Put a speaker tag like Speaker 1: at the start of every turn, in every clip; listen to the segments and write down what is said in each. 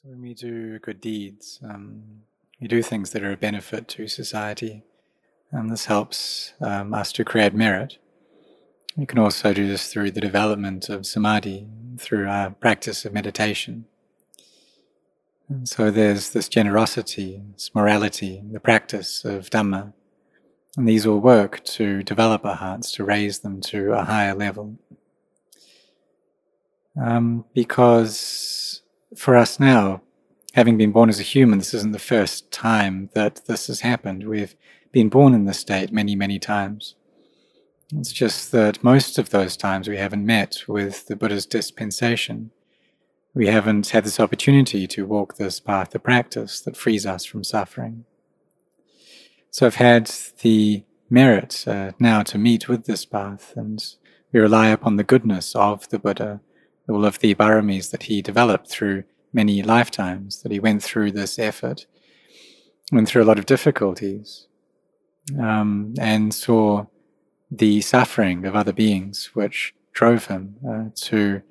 Speaker 1: So when we do good deeds, um, we do things that are a benefit to society. And this helps um, us to create merit. We can also do this through the development of samadhi, through our practice of meditation. And so there's this generosity, this morality, the practice of Dhamma. And these all work to develop our hearts, to raise them to a higher level. Um, because for us now, having been born as a human, this isn't the first time that this has happened. We've been born in this state many, many times. It's just that most of those times we haven't met with the Buddha's dispensation. We haven't had this opportunity to walk this path of practice that frees us from suffering. So I've had the merit uh, now to meet with this path, and we rely upon the goodness of the Buddha, all of the paramis that he developed through many lifetimes, that he went through this effort, went through a lot of difficulties, um, and saw the suffering of other beings, which drove him uh, to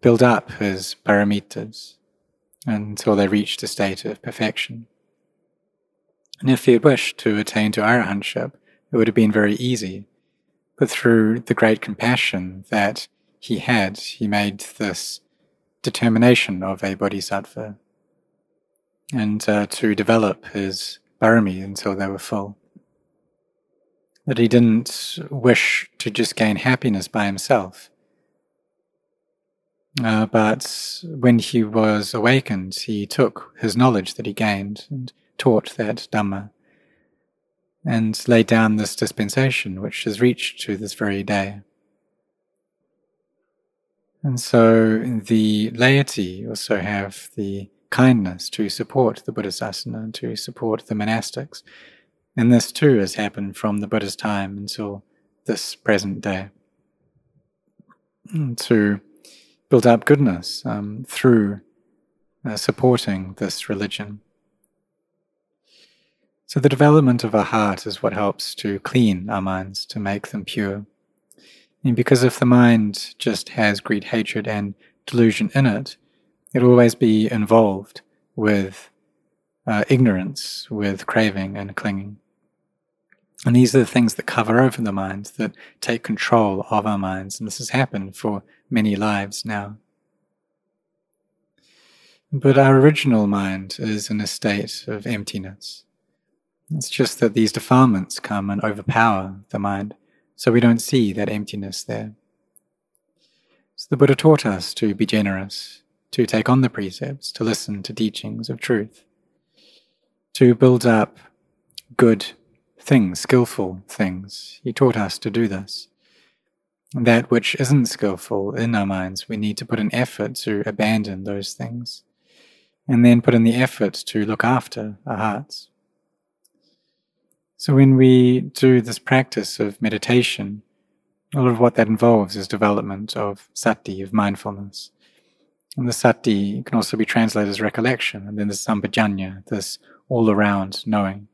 Speaker 1: build up his paramitas until they reached a state of perfection. And if he had wished to attain to arahantship, it would have been very easy. But through the great compassion that he had, he made this determination of a bodhisattva and uh, to develop his parami until they were full. That he didn't wish to just gain happiness by himself. Uh, but when he was awakened, he took his knowledge that he gained and taught that Dhamma and laid down this dispensation which has reached to this very day. And so the laity also have the kindness to support the Buddhasasana, to support the monastics. And this too has happened from the Buddha's time until this present day. To build up goodness um, through uh, supporting this religion. So, the development of our heart is what helps to clean our minds, to make them pure. Because if the mind just has greed, hatred, and delusion in it, it'll always be involved with uh, ignorance, with craving and clinging. And these are the things that cover over the mind, that take control of our minds. And this has happened for many lives now. But our original mind is in a state of emptiness. It's just that these defilements come and overpower the mind, so we don't see that emptiness there. So the Buddha taught us to be generous, to take on the precepts, to listen to teachings of truth, to build up good things, skillful things. He taught us to do this. That which isn't skillful in our minds, we need to put an effort to abandon those things, and then put in the effort to look after our hearts. So, when we do this practice of meditation, a lot of what that involves is development of sati, of mindfulness. And the sati can also be translated as recollection, and then there's sampajanya, this all around knowing.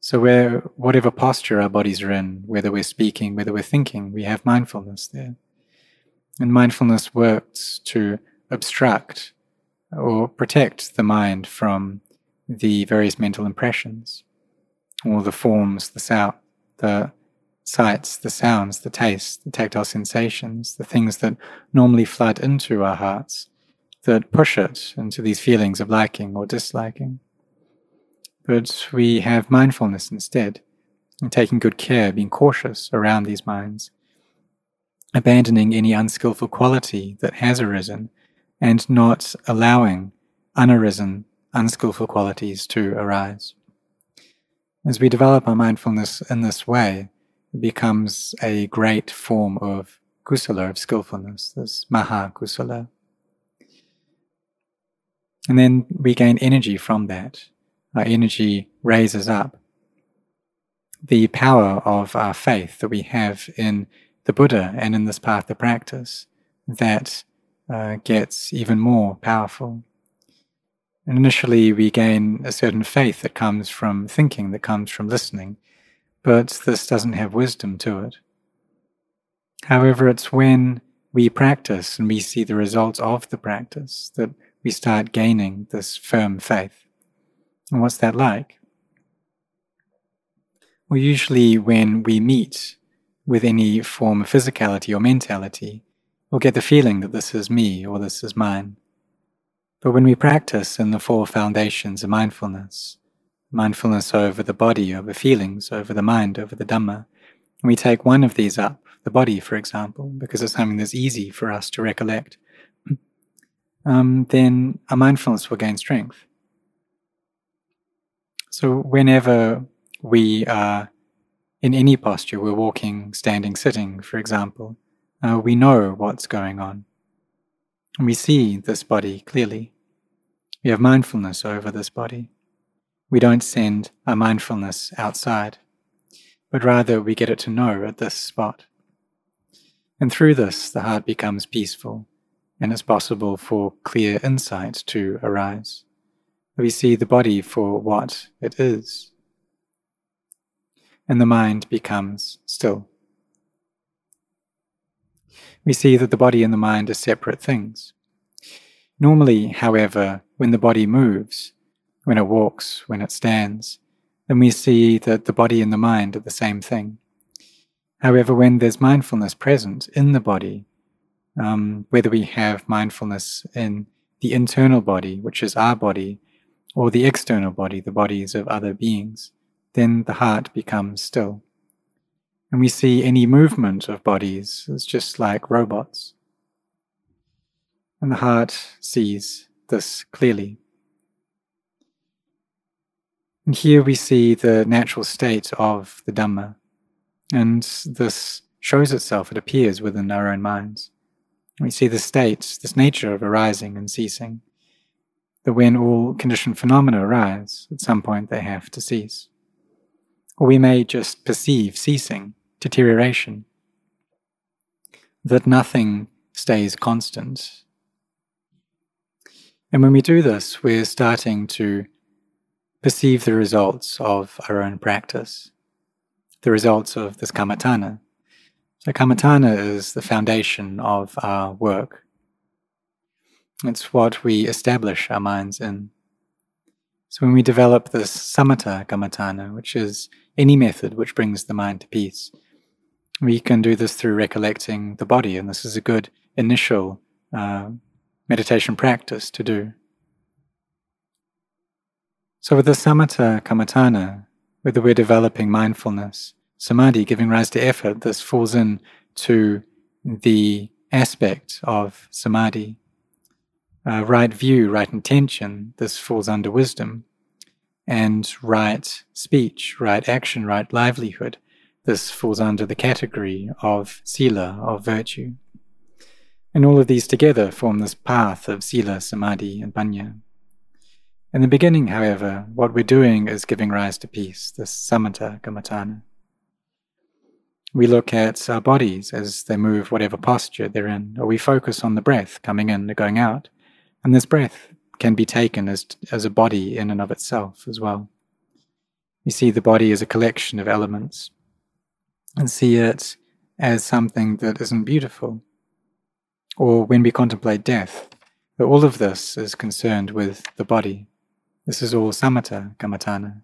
Speaker 1: So, where whatever posture our bodies are in, whether we're speaking, whether we're thinking, we have mindfulness there. And mindfulness works to obstruct or protect the mind from the various mental impressions all the forms, the sound, the sights, the sounds, the tastes, the tactile sensations, the things that normally flood into our hearts, that push it into these feelings of liking or disliking. But we have mindfulness instead, and taking good care, being cautious around these minds, abandoning any unskillful quality that has arisen, and not allowing unarisen, unskillful qualities to arise. As we develop our mindfulness in this way, it becomes a great form of kusala, of skillfulness, this maha kusala. And then we gain energy from that. Our energy raises up. The power of our faith that we have in the Buddha and in this path of practice, that uh, gets even more powerful. And initially, we gain a certain faith that comes from thinking, that comes from listening, but this doesn't have wisdom to it. However, it's when we practice and we see the results of the practice, that we start gaining this firm faith. And what's that like? Well, usually when we meet with any form of physicality or mentality, we'll get the feeling that this is me or this is mine. But when we practice in the four foundations of mindfulness, mindfulness over the body, over feelings, over the mind, over the Dhamma, and we take one of these up, the body, for example, because it's something that's easy for us to recollect, um, then our mindfulness will gain strength. So, whenever we are in any posture, we're walking, standing, sitting, for example, uh, we know what's going on. We see this body clearly. We have mindfulness over this body. We don't send our mindfulness outside, but rather we get it to know at this spot. And through this, the heart becomes peaceful, and it's possible for clear insight to arise. We see the body for what it is, and the mind becomes still. We see that the body and the mind are separate things. Normally, however, when the body moves, when it walks, when it stands, then we see that the body and the mind are the same thing. However, when there's mindfulness present in the body, um, whether we have mindfulness in the internal body, which is our body, or the external body, the bodies of other beings, then the heart becomes still. And we see any movement of bodies as just like robots. And the heart sees this clearly. And here we see the natural state of the Dhamma. And this shows itself, it appears within our own minds. We see the state, this nature of arising and ceasing, that when all conditioned phenomena arise, at some point they have to cease. Or we may just perceive ceasing, deterioration, that nothing stays constant. And when we do this, we're starting to perceive the results of our own practice, the results of this kammatthana. So, kammatthana is the foundation of our work. It's what we establish our minds in. So, when we develop this samatha kammatthana, which is any method which brings the mind to peace, we can do this through recollecting the body, and this is a good initial uh, meditation practice to do. So, with the samatha kammatthana, whether we're developing mindfulness, samadhi, giving rise to effort, this falls in to the aspect of samadhi. Uh, right view, right intention, this falls under wisdom. And right speech, right action, right livelihood, this falls under the category of sila, of virtue. And all of these together form this path of sila, samadhi, and panya. In the beginning, however, what we're doing is giving rise to peace, this samatha kammatthana. We look at our bodies as they move whatever posture they're in, or we focus on the breath coming in and going out. And this breath can be taken as, as a body in and of itself as well. You see the body as a collection of elements and see it as something that isn't beautiful. Or when we contemplate death, all of this is concerned with the body this is all samatha kammatthana.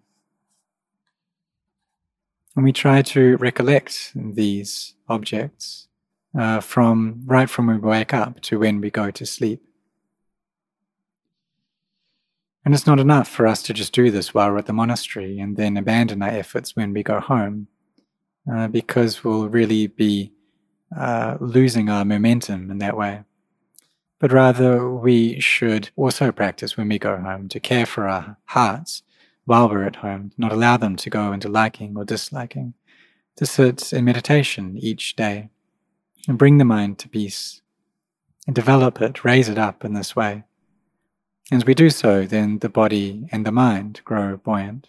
Speaker 1: And we try to recollect these objects uh, from right from when we wake up to when we go to sleep. And it's not enough for us to just do this while we're at the monastery and then abandon our efforts when we go home, uh, because we'll really be uh, losing our momentum in that way but rather we should also practice when we go home to care for our hearts while we're at home, not allow them to go into liking or disliking, to sit in meditation each day and bring the mind to peace and develop it, raise it up in this way. As we do so, then the body and the mind grow buoyant.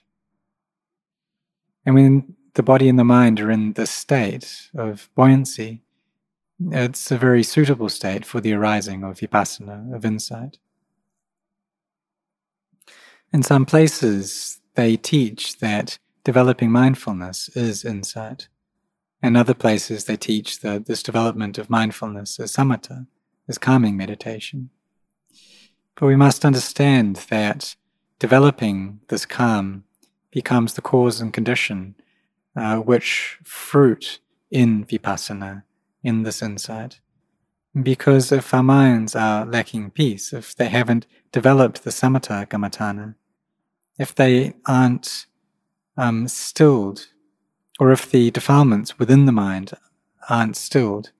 Speaker 1: And when the body and the mind are in this state of buoyancy, it's a very suitable state for the arising of vipassana, of insight. In some places, they teach that developing mindfulness is insight, In other places they teach that this development of mindfulness is samatha, is calming meditation. But we must understand that developing this calm becomes the cause and condition uh, which fruit in vipassana, in this insight. Because if our minds are lacking peace, if they haven't developed the samatha kammatthana, if they aren't um, stilled, or if the defilements within the mind aren't stilled,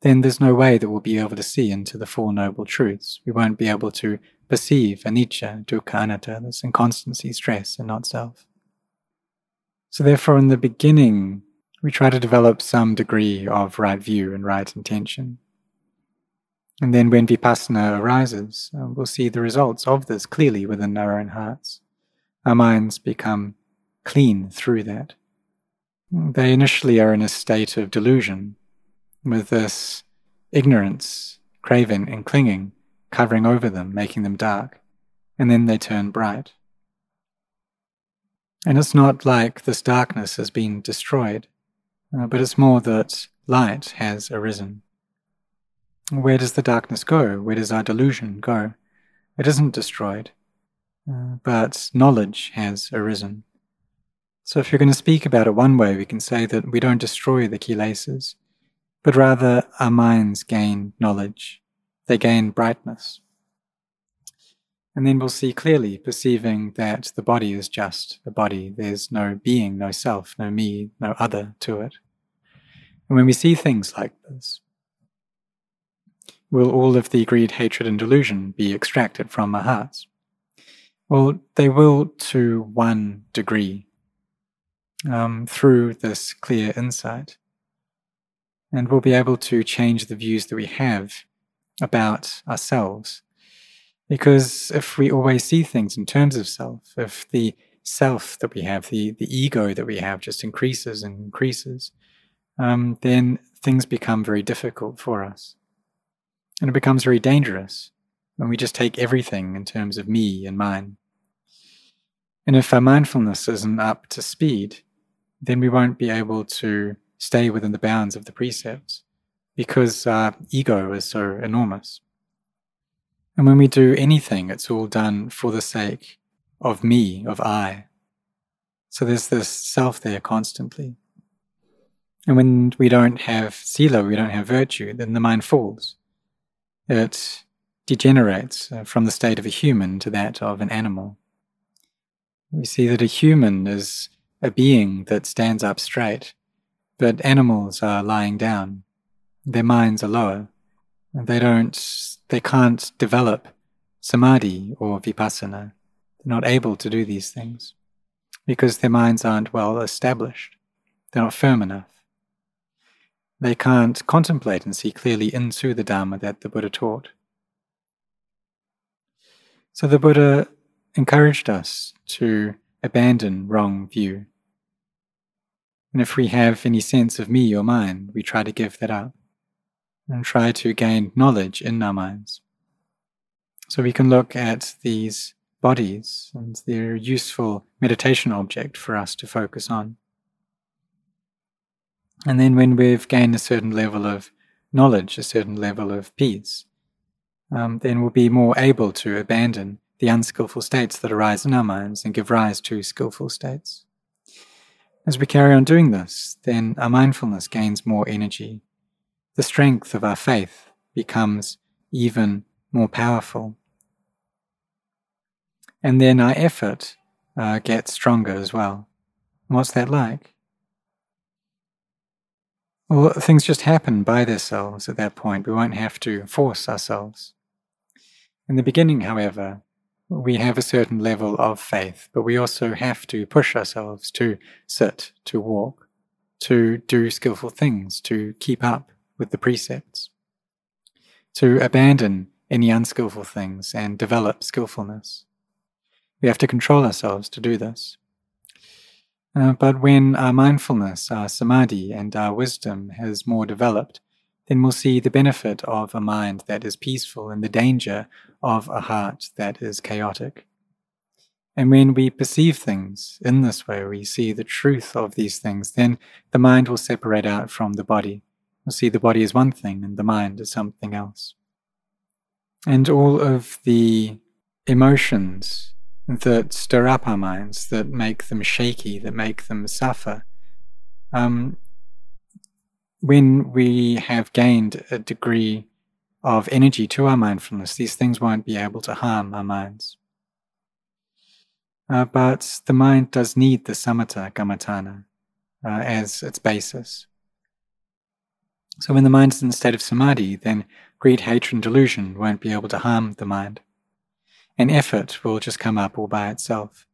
Speaker 1: then there's no way that we'll be able to see into the Four Noble Truths. We won't be able to perceive anicca, dukkha, anatta, this inconstancy, stress, and not self. So, therefore, in the beginning, we try to develop some degree of right view and right intention. And then, when vipassana arises, uh, we'll see the results of this clearly within our own hearts. Our minds become clean through that. They initially are in a state of delusion, with this ignorance, craving, and clinging covering over them, making them dark, and then they turn bright. And it's not like this darkness has been destroyed, uh, but it's more that light has arisen. Where does the darkness go? Where does our delusion go? It isn't destroyed, uh, but knowledge has arisen. So, if you're going to speak about it one way, we can say that we don't destroy the kilesas, but rather our minds gain knowledge, they gain brightness. And then we'll see clearly, perceiving that the body is just a body. There's no being, no self, no me, no other to it. And when we see things like this, will all of the greed, hatred, and delusion be extracted from our hearts? Well, they will to one degree um, through this clear insight. And we'll be able to change the views that we have about ourselves because if we always see things in terms of self, if the self that we have, the, the ego that we have just increases and increases, um, then things become very difficult for us. And it becomes very dangerous when we just take everything in terms of me and mine. And if our mindfulness isn't up to speed, then we won't be able to stay within the bounds of the precepts because our ego is so enormous. And when we do anything, it's all done for the sake of me, of I. So there's this self there constantly. And when we don't have sila, we don't have virtue, then the mind falls. It degenerates uh, from the state of a human to that of an animal. We see that a human is a being that stands up straight, but animals are lying down. Their minds are lower. They don't, they can't develop samadhi or vipassana. They're not able to do these things because their minds aren't well established. They're not firm enough. They can't contemplate and see clearly into the Dharma that the Buddha taught. So the Buddha encouraged us to abandon wrong view. And if we have any sense of me or mine, we try to give that up and try to gain knowledge in our minds. So we can look at these bodies and they're a useful meditation object for us to focus on. And then when we've gained a certain level of knowledge, a certain level of peace, um, then we'll be more able to abandon the unskillful states that arise in our minds and give rise to skillful states. As we carry on doing this, then our mindfulness gains more energy the strength of our faith becomes even more powerful. And then our effort uh, gets stronger as well. what's that like? Well, things just happen by themselves at that point. We won't have to force ourselves. In the beginning, however, we have a certain level of faith, but we also have to push ourselves to sit, to walk, to do skillful things, to keep up with the precepts, to abandon any unskillful things and develop skillfulness. We have to control ourselves to do this. Uh, but when our mindfulness, our samadhi, and our wisdom has more developed, then we'll see the benefit of a mind that is peaceful and the danger of a heart that is chaotic. And when we perceive things in this way, we see the truth of these things, then the mind will separate out from the body. See the body as one thing and the mind as something else. And all of the emotions that stir up our minds, that make them shaky, that make them suffer, um, when we have gained a degree of energy to our mindfulness, these things won't be able to harm our minds. Uh, but the mind does need the samatha kammatthana uh, as its basis. So when the mind is in a state of samadhi, then greed, hatred, and delusion won't be able to harm the mind. And effort will just come up all by itself.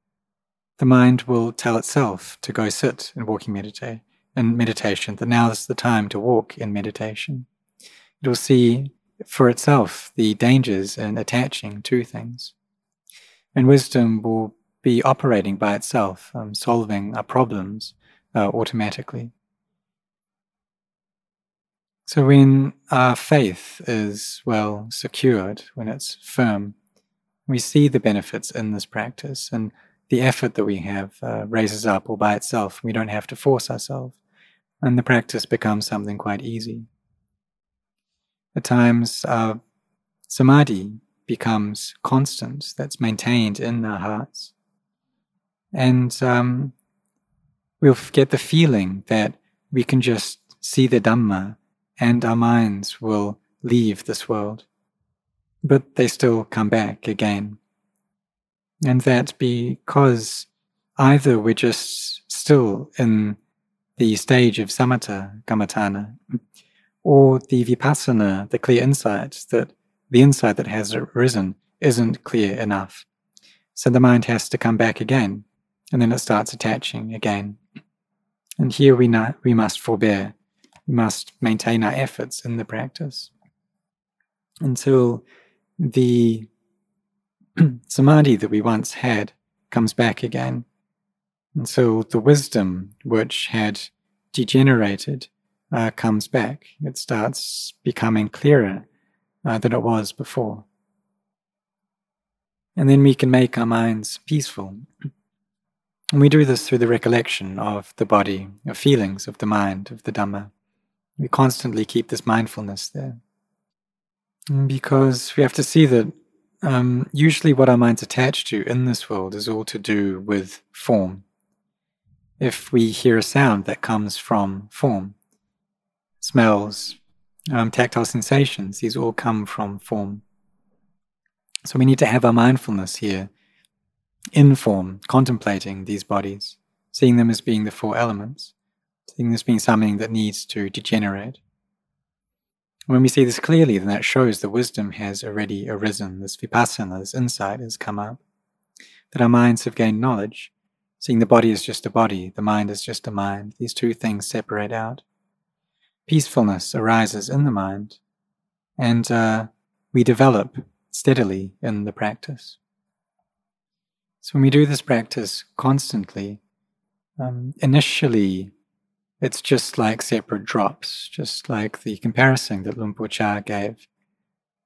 Speaker 1: The mind will tell itself to go sit in walking meditate in meditation, that now is the time to walk in meditation. It will see for itself the dangers in attaching to things. And wisdom will be operating by itself, um, solving our problems uh, automatically. So, when our faith is well secured, when it's firm, we see the benefits in this practice, and the effort that we have uh, raises up all by itself. We don't have to force ourselves, and the practice becomes something quite easy. At times, uh, samadhi becomes constant, that's maintained in our hearts. And um, we'll get the feeling that we can just see the Dhamma and our minds will leave this world, but they still come back again. And that because either we're just still in the stage of samatha kammatthana, or the vipassana, the clear insight that the insight that has arisen isn't clear enough. So the mind has to come back again, and then it starts attaching again. And here we, not, we must forbear, we must maintain our efforts in the practice until the samadhi that we once had comes back again so the wisdom which had degenerated uh, comes back. It starts becoming clearer uh, than it was before. And then we can make our minds peaceful. And we do this through the recollection of the body, of feelings of the mind, of the Dhamma. We constantly keep this mindfulness there. Because we have to see that um, usually what our mind's attached to in this world is all to do with form if we hear a sound that comes from form. Smells, um, tactile sensations, these all come from form. So we need to have our mindfulness here in form, contemplating these bodies, seeing them as being the four elements, seeing this being something that needs to degenerate. When we see this clearly, then that shows the wisdom has already arisen, this vipassana, this insight has come up, that our minds have gained knowledge, Seeing the body is just a body, the mind is just a mind, these two things separate out. Peacefulness arises in the mind, and uh, we develop steadily in the practice. So when we do this practice constantly, um, initially it's just like separate drops, just like the comparison that Luang Por Chah gave,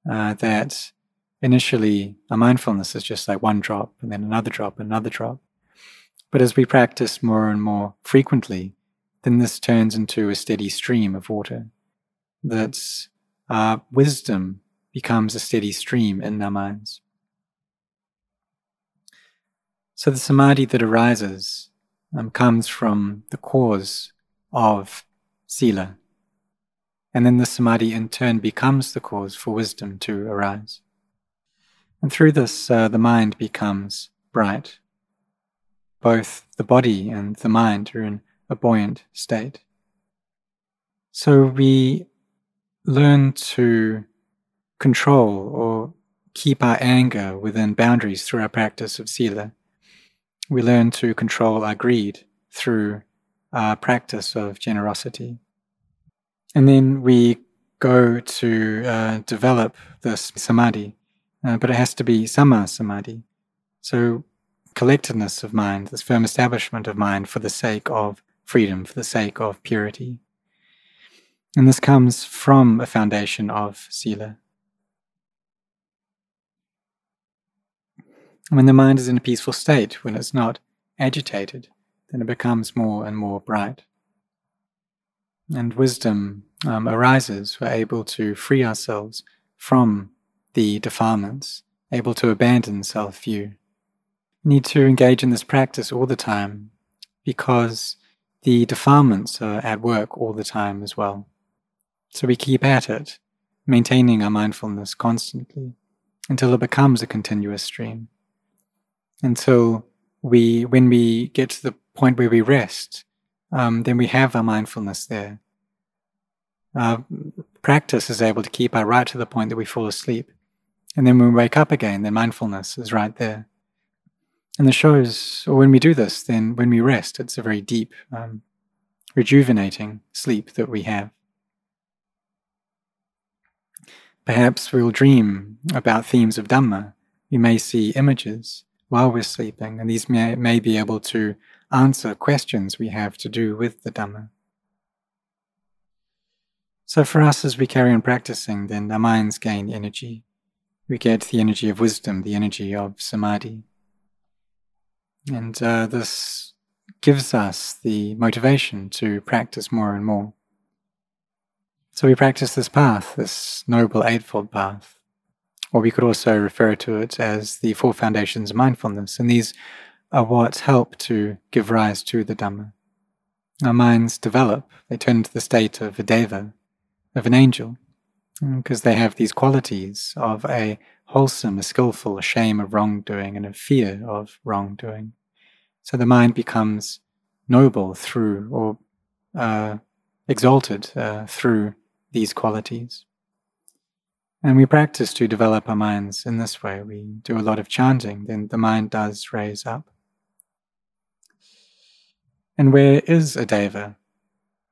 Speaker 1: uh, that initially a mindfulness is just like one drop and then another drop, another drop. But as we practice more and more frequently, then this turns into a steady stream of water. That's our uh, wisdom becomes a steady stream in our minds. So the samadhi that arises um, comes from the cause of sila. And then the samadhi in turn becomes the cause for wisdom to arise. And through this, uh, the mind becomes bright both the body and the mind are in a buoyant state. So we learn to control or keep our anger within boundaries through our practice of sila. We learn to control our greed through our practice of generosity. And then we go to uh, develop this samadhi, uh, but it has to be samma samadhi. So collectedness of mind, this firm establishment of mind for the sake of freedom, for the sake of purity. And this comes from a foundation of sila. when the mind is in a peaceful state, when it's not agitated, then it becomes more and more bright. And wisdom um, arises, we're able to free ourselves from the defilements, able to abandon self view. Need to engage in this practice all the time because the defilements are at work all the time as well. So we keep at it, maintaining our mindfulness constantly until it becomes a continuous stream. Until we, when we get to the point where we rest, um, then we have our mindfulness there. Our practice is able to keep our right to the point that we fall asleep. And then when we wake up again, then mindfulness is right there. And the shows, or when we do this, then when we rest, it's a very deep, um, rejuvenating sleep that we have. Perhaps we'll dream about themes of Dhamma. We may see images while we're sleeping, and these may, may be able to answer questions we have to do with the Dhamma. So, for us, as we carry on practicing, then our minds gain energy. We get the energy of wisdom, the energy of samadhi. And uh, this gives us the motivation to practice more and more. So we practice this path, this Noble Eightfold Path, or we could also refer to it as the Four Foundations of Mindfulness, and these are what help to give rise to the Dhamma. Our minds develop, they turn into the state of a deva, of an angel, because they have these qualities of a wholesome, a skillful, a shame of wrongdoing, and a fear of wrongdoing. So the mind becomes noble through, or uh, exalted uh, through these qualities. And we practice to develop our minds in this way. We do a lot of chanting, then the mind does raise up. And where is a deva?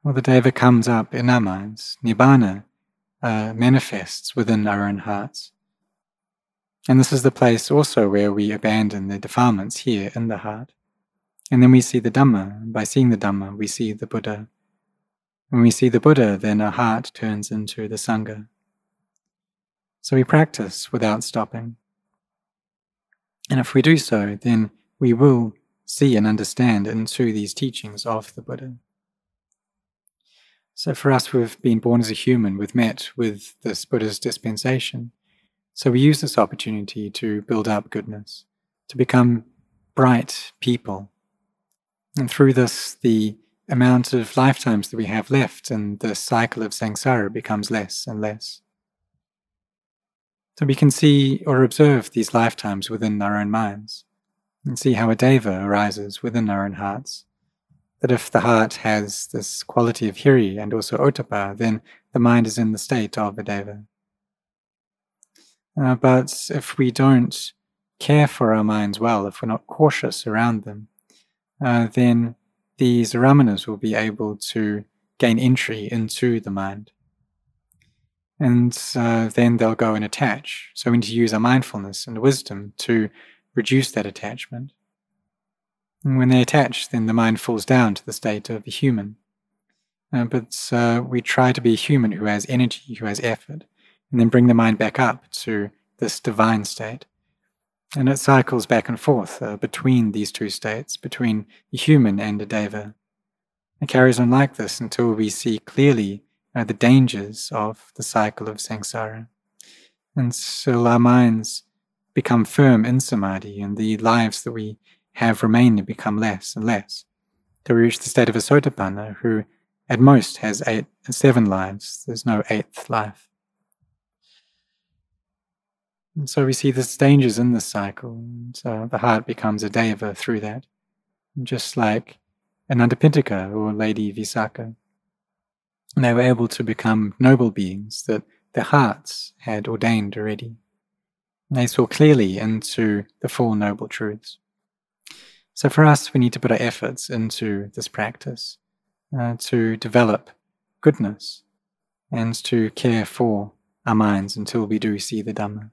Speaker 1: Well, the deva comes up in our minds. Nibbana uh, manifests within our own hearts. And this is the place also where we abandon the defilements here in the heart. And then we see the Dhamma. By seeing the Dhamma, we see the Buddha. When we see the Buddha, then our heart turns into the Sangha. So we practice without stopping. And if we do so, then we will see and understand into these teachings of the Buddha. So for us, we've been born as a human, we've met with this Buddha's dispensation. So we use this opportunity to build up goodness, to become bright people. And through this, the amount of lifetimes that we have left and the cycle of samsara becomes less and less. So we can see or observe these lifetimes within our own minds and see how a deva arises within our own hearts. That if the heart has this quality of hiri and also ottappa, then the mind is in the state of a deva. Uh, but if we don't care for our minds well, if we're not cautious around them, uh, then these ramanas will be able to gain entry into the mind. And uh, then they'll go and attach. So we need to use our mindfulness and wisdom to reduce that attachment. And when they attach, then the mind falls down to the state of a human. Uh, but uh, we try to be a human who has energy, who has effort, and then bring the mind back up to this divine state. And it cycles back and forth uh, between these two states, between the human and the deva. It carries on like this until we see clearly uh, the dangers of the cycle of samsara. And so our minds become firm in samadhi, and the lives that we have remaining become less and less. Till we reach the state of a sotapanna, who at most has eight, seven lives. There's no eighth life. And so we see the dangers in this cycle. And so the heart becomes a deva through that. Just like Anathapindika or Lady Visakha. And they were able to become noble beings that their hearts had ordained already. They saw clearly into the Four Noble Truths. So for us, we need to put our efforts into this practice uh, to develop goodness and to care for our minds until we do see the Dhamma.